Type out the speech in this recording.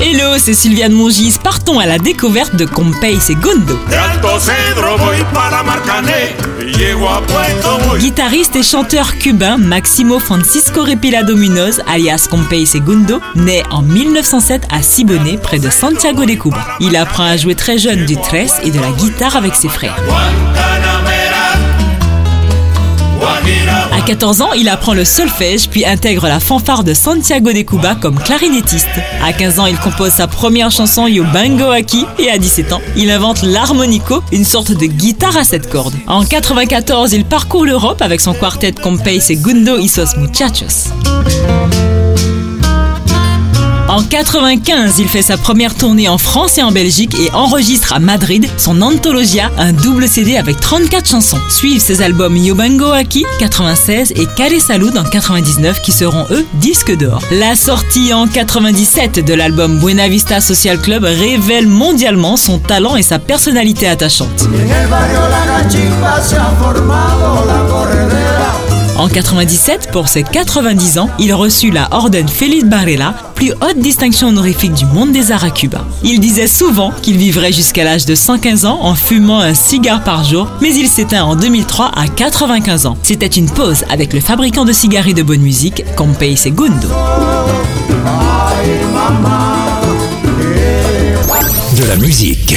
Hello, c'est Sylviane Mongis. Partons à la découverte de Compay Segundo. Guitariste et chanteur cubain Maximo Francisco Repilado Munoz, alias Compay Segundo, naît en 1907 à Siboney, près de Santiago de Cuba. Il apprend à jouer très jeune du tresse et de la guitare avec ses frères. À 14 ans, il apprend le solfège puis intègre la fanfare de Santiago de Cuba comme clarinettiste. À 15 ans, il compose sa première chanson Yo Bango Aki et à 17 ans, il invente l'harmonico, une sorte de guitare à sept cordes. En 94, il parcourt l'Europe avec son quartet Compay Segundo y Sos Muchachos. En 95, il fait sa première tournée en France et en Belgique et enregistre à Madrid son Anthologia, un double CD avec 34 chansons. Suivent ses albums Yobango Aki 96 et Kale Salud en 99 qui seront eux disques d'or. La sortie en 97 de l'album Buena Vista Social Club révèle mondialement son talent et sa personnalité attachante. 97, pour ses 90 ans, il reçut la Orden Félix Barrera, plus haute distinction honorifique du monde des arts à Cuba. Il disait souvent qu'il vivrait jusqu'à l'âge de 115 ans en fumant un cigare par jour, mais il s'éteint en 2003 à 95 ans. C'était une pause avec le fabricant de cigarettes de bonne musique, Compay Segundo. De la musique.